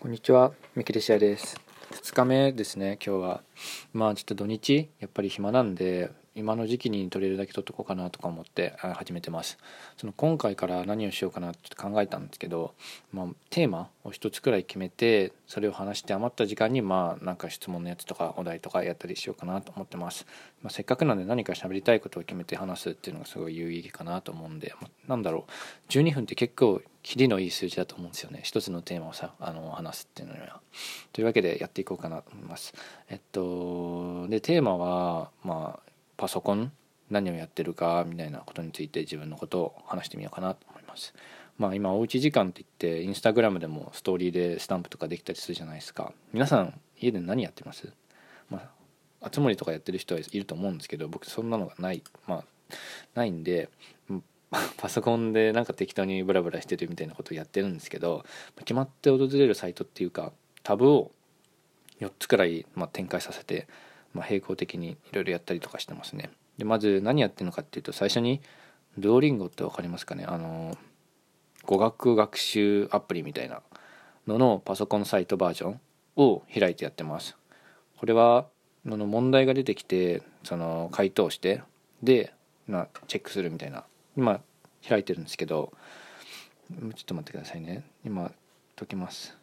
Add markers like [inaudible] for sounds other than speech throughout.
こんにちは、ミキレシアです。2日目ですね、今日は。まあちょっと土日、やっぱり暇なんで、今の時期に取れるだけ取っとこうかなとか思ってあ始めてます。その今回から何をしようかなってちょっと考えたんですけど、まあ、テーマを一つくらい決めて、それを話して余った時間に、まあなんか質問のやつとかお題とかやったりしようかなと思ってます。まあ、せっかくなんで何か喋りたいことを決めて話すっていうのがすごい有意義かなと思うんで、まあなんだろう、12分って結構キリのいい数字だと思うんですよね一つのテーマをさあの話すっていうのには。というわけでやっていこうかなと思います。えっとでテーマはまあパソコン何をやってるかみたいなことについて自分のことを話してみようかなと思います。まあ今おうち時間って言ってインスタグラムでもストーリーでスタンプとかできたりするじゃないですか。皆さん家で何やってます？まあ熱森とかやってる人はいると思うんですけど僕そんなのがないまあないんでパソコンでなんか適当にブラブラしてるみたいなことをやってるんですけど決まって訪れるサイトっていうかタブを4つくらい、ま、展開させて、まあ、並行的にいろいろやったりとかしてますね。でまず何やってるのかっていうと最初にドーリンゴって分かりますかね？あの語学学習アプリみたいなののパソコンサイトバージョンを開いてやってます。これはあの問題が出てきてその回答してで、ま、チェックするみたいな。今開いてるんですけどちょっと待ってくださいね。今解きます。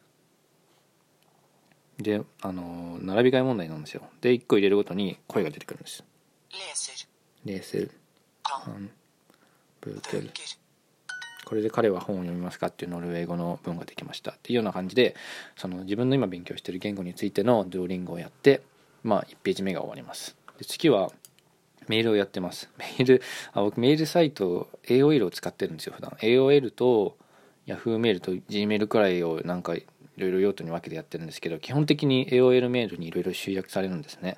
であの並び替え問題なんですよ。で1個入れるごとに声が出てくるんです.レーセルブーテル.これで彼は本を読みますかっていうノルウェー語の文ができましたっていうような感じでその自分の今勉強してる言語についてのドゥオリンゴをやってまあ1ページ目が終わります。で次はメールをやってます。[laughs] メールあ僕メールサイト AOL を使ってるんですよ普段。AOL と Yahoo メールと Gmail くらいをなんかいろいろ用途に分けてやってるんですけど基本的に AOL メールにいろいろ集約されるんですね。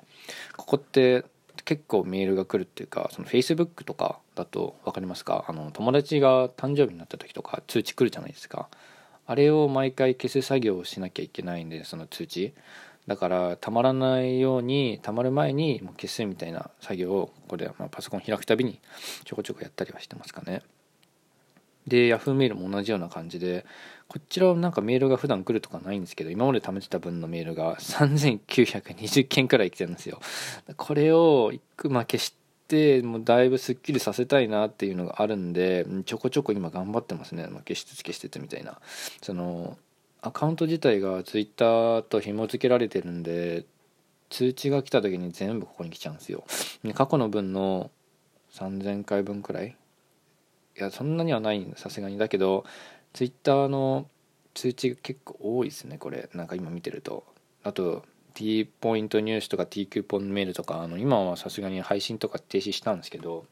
ここって結構メールが来るっていうかその Facebook とかだと分かりますか？あの友達が誕生日になった時とか通知来るじゃないですか。あれを毎回消す作業をしなきゃいけないんでその通知。だからたまらないようにたまる前にもう消すみたいな作業をここでまあパソコン開くたびにちょこちょこやったりはしてますかね。で Yahoo メールも同じような感じでこちらはなんかメールが普段来るとかないんですけど今まで貯めてた分のメールが3920件くらい来てるんですよ。これを一個まあ消してもうだいぶすっきりさせたいなっていうのがあるんでちょこちょこ今頑張ってますね、ま、消しつつ消しつつみたいな。そのアカウント自体が Twitter と紐付けられてるんで通知が来た時に全部ここに来ちゃうんですよ。過去の分の3000回分くらいいやそんなにはないさすがに。だけど Twitter の通知が結構多いですねこれ。なんか今見てると。あと T ポイント入手とか T クーポンメールとかあの今はさすがに配信とか停止したんですけど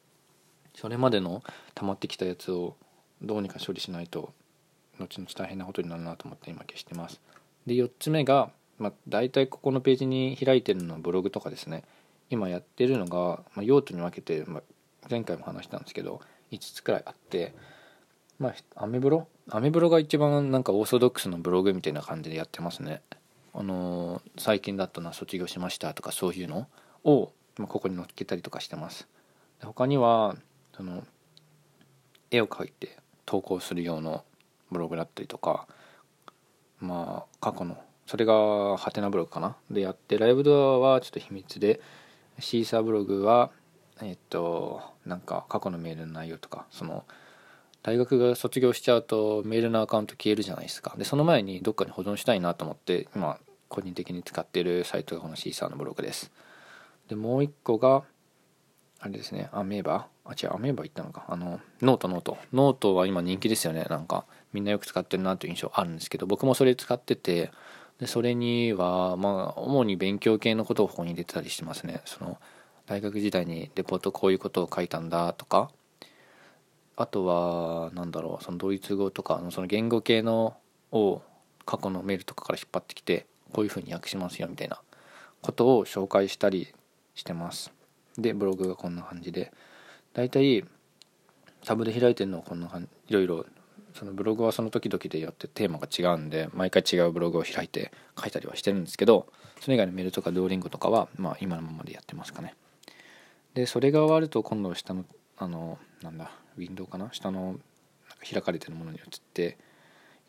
それまでの溜まってきたやつをどうにか処理しないと後々大変なことになるなと思って今消してます。で4つ目が、まあ、大体ここのページに開いてるのはブログとかですね。今やってるのが、まあ、用途に分けて、まあ、前回も話したんですけど5つくらいあってまあアメブロ？アメブロが一番なんかオーソドックスのブログみたいな感じでやってますね。あのー最近だとな卒業しましたとかそういうのを、ま、ここに載っけたりとかしてます。で他にはその絵を描いて投稿する用のブログだったりとかまあ過去のそれがハテナブログかな？でやってライブドアはちょっと秘密でシーサーブログはえっとなんか過去のメールの内容とかその大学が卒業しちゃうとメールのアカウント消えるじゃないですか。でその前にどっかに保存したいなと思って今個人的に使っているサイトがこのシーサーのブログです。でもう一個があれですねアメーバあ違うアメーバ行ったのか。あの note note。note は今人気ですよね。なんかみんなよく使ってるなという印象あるんですけど僕もそれ使っててでそれにはまあ主に勉強系のことをここに入れてたりしてますね。その大学時代にレポートこういうことを書いたんだとか。あとはなんだろうそのドイツ語とかのその言語系のを過去のメールとかから引っ張ってきてこういうふうに訳しますよみたいなことを紹介したりしてます。でブログがこんな感じで。だいたいタブで開いてるのはこんな感じ。いろいろそのブログはその時々でやってテーマが違うんで毎回違うブログを開いて書いたりはしてるんですけどそれ以外のメールとかドーリングとかはまあ今のままでやってますかね。でそれが終わると今度下のあのなんだウィンドウかな？下の開かれてるものに移って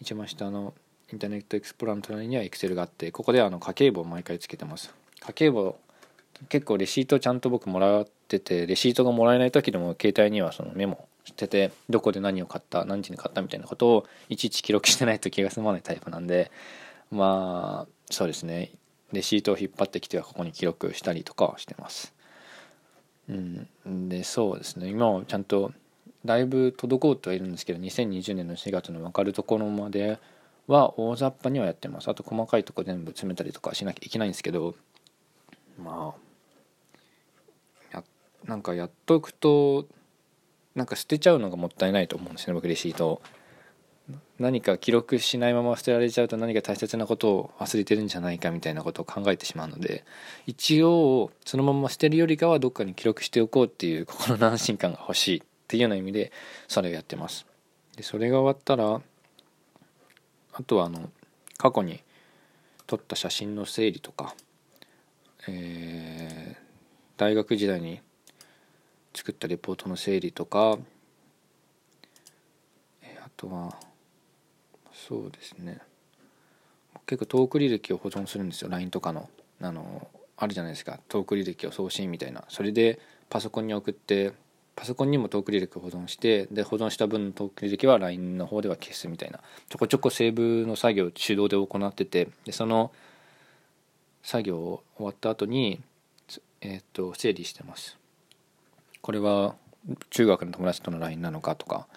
一番下のインターネットエクスプローラーの隣には Excel があってここであの家計簿を毎回つけてます。家計簿結構レシートちゃんと僕もらっててレシートがもらえない時でも携帯にはそのメモしててどこで何を買った何時に買ったみたいなことをいちいち記録してないと気が済まないタイプなんでまあそうですね。レシートを引っ張ってきてはここに記録したりとかはしてます。うん。でそうですね。今はちゃんとだいぶ滞ってはいるんですけど2020年の4月の分かるところまでは大雑把にはやってます。あと細かいとこ全部詰めたりとかしなきゃいけないんですけどまあやなんかやっとくとなんか捨てちゃうのがもったいないと思うんですね僕レシートを。何か記録しないまま捨てられちゃうと何か大切なことを忘れてるんじゃないかみたいなことを考えてしまうので一応そのまま捨てるよりかはどっかに記録しておこうっていう心の安心感が欲しいっていうような意味でそれをやってます。でそれが終わったらあとはあの過去に撮った写真の整理とか、えー、大学時代に作ったレポートの整理とか、あとはそうですね。結構トーク履歴を保存するんですよ。LINE とかの。あのあるじゃないですか。トーク履歴を送信みたいな。それでパソコンに送ってパソコンにもトーク履歴を保存してで保存した分のトーク履歴は LINE の方では消すみたいな。ちょこちょこセーブの作業を手動で行っててでその作業を終わった後にえっ、と整理してます。これは中学の友達との LINE なのかとか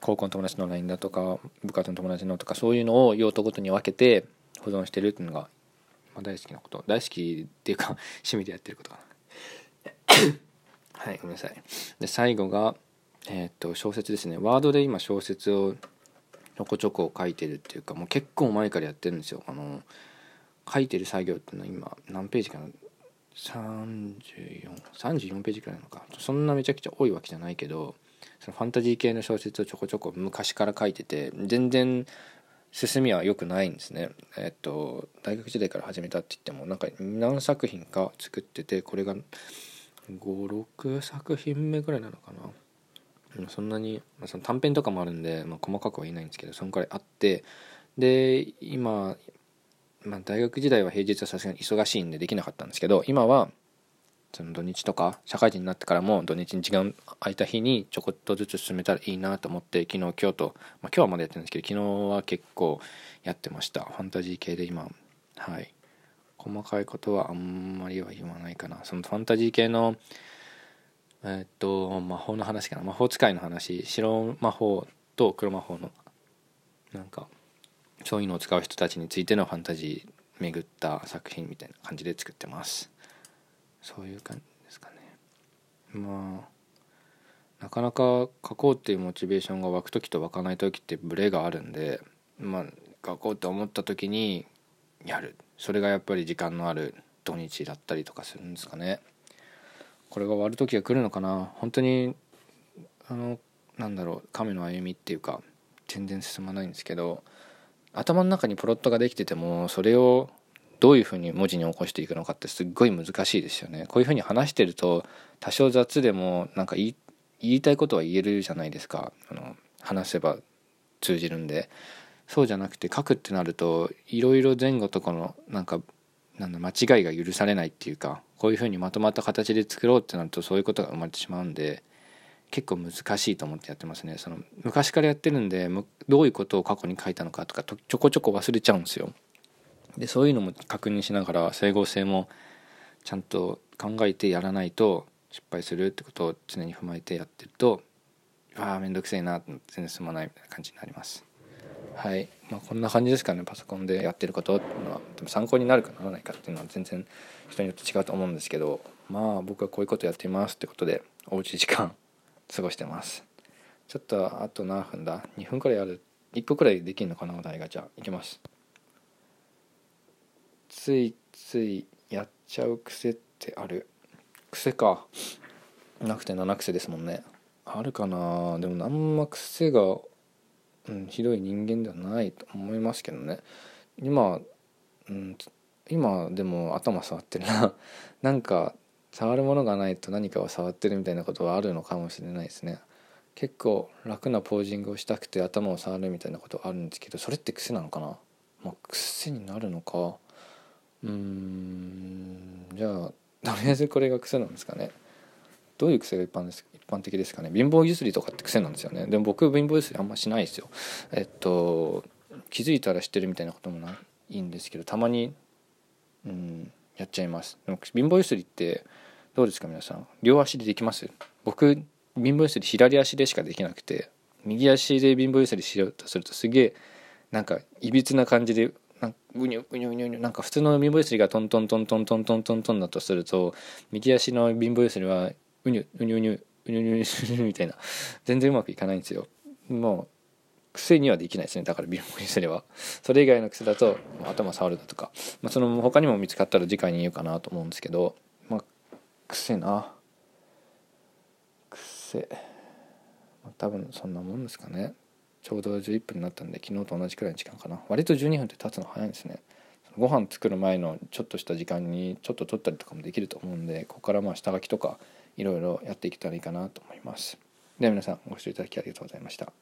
高校の友達の LINE だとか部活の友達のとかそういうのを用途ごとに分けて保存してるっていうのが、まあ、大好きなこと。大好きっていうか [laughs] 趣味でやってることかな。はいごめんなさい。で最後がえっ、と小説ですね。ワードで今小説をちょこちょこ書いてるっていうかもう結構前からやってるんですよ。あの書いてる作業っていうのは今何ページかな。3434ページくらいなのか。そんなめちゃくちゃ多いわけじゃないけどそのファンタジー系の小説をちょこちょこ昔から書いてて全然進みは良くないんですね。えっと大学時代から始めたって言ってもなんか何作品か作っててこれが56作品目ぐらいなのかな。そんなに、まあ、その短編とかもあるんで、まあ、細かくは言えないんですけどそのくらいあってで今、まあ、大学時代は平日はさすがに忙しいんでできなかったんですけど今はその土日とか社会人になってからも土日に時間空いた日にちょこっとずつ進めたらいいなと思って昨日今日と、まあ、今日はまだやってるんですけど昨日は結構やってました。ファンタジー系で今はい。細かいことはあんまりは言わないかな。そのファンタジー系のえー、っと魔法の話かな。魔法使いの話白魔法と黒魔法のなんかそういうのを使う人たちについてのファンタジー巡った作品みたいな感じで作ってます。そういう感じですかね。まあなかなか書こうっていうモチベーションが湧く時と湧かない時ってブレがあるんでまあ書こうって思った時にやる。それがやっぱり時間のある土日だったりとかするんですかね。これが終わる時が来るのかな。本当にあのなんだろう亀の歩みっていうか全然進まないんですけど頭の中にプロットができててもそれをどういうふうに文字に起こしていくのかってすっごい難しいですよね。こういうふうに話してると多少雑でもなんか言いたいことは言えるじゃないですか。あの話せば通じるんで。そうじゃなくて書くってなるといろいろ前後とかのなんかなんだ間違いが許されないっていうかこういうふうにまとまった形で作ろうってなるとそういうことが生まれてしまうんで結構難しいと思ってやってますね。その昔からやってるんでどういうことを過去に書いたのかとかちょこちょこ忘れちゃうんですよ。でそういうのも確認しながら整合性もちゃんと考えてやらないと失敗するってことを常に踏まえてやってるとああ面倒くせえな全然進まないみたいな感じになります。はい。まあ、こんな感じですかねパソコンでやってることっていうのは。でも参考になるかならないかっていうのは全然人によって違うと思うんですけど。まあ僕はこういうことやっていますってことでおうち時間過ごしてます。ちょっとあと何分だ？2分くらいある？1個くらいできるのかなお題が。じゃあいきます。ついついやっちゃう癖ってある？癖か。なくて7癖ですもんね。あるかな。でもあんま癖がうん、ひどい人間ではないと思いますけどね。今、うん、今でも頭触ってるな。[laughs] なんか触るものがないと何かを触ってるみたいなことはあるのかもしれないですね。結構楽なポージングをしたくて頭を触るみたいなことあるんですけどそれって癖なのかな、まあ、癖になるのか。うん。じゃあとりあえずこれが癖なんですかね。どういう癖が一般です一般的ですかね。貧乏ゆすりとかって癖なんですよね。でも僕貧乏ゆすりあんましないですよ。えっと気づいたら知ってるみたいなこともないんですけどたまにうんやっちゃいます。でも貧乏ゆすりってどうですか皆さん。両足でできます？僕貧乏ゆすり左足でしかできなくて右足で貧乏ゆすりしようとするとすげえなんかいびつな感じでなんうにゅうにゅうにゅうにゅなんか普通の貧乏ゆすりがトントントントントントントントンだとすると右足の貧乏ゆすりはうにゅうにゅうにゅうにゅうにゅうにゅうみたいな全然うまくいかないんですよもう癖にはできないですねだから貧乏ゆすりはそれ以外の癖だと頭触るだとか、まあ、その他にも見つかったら次回に言うかなと思うんですけどまあ癖な癖、まあ、多分そんなもんですかねちょうど11分になったんで昨日と同じくらいの時間かな。割と12分って経つの早いんですね。ご飯作る前のちょっとした時間にちょっと取ったりとかもできると思うんでここからまあ下書きとかいろいろやっていけたらいいかなと思います。では皆さんご視聴いただきありがとうございました。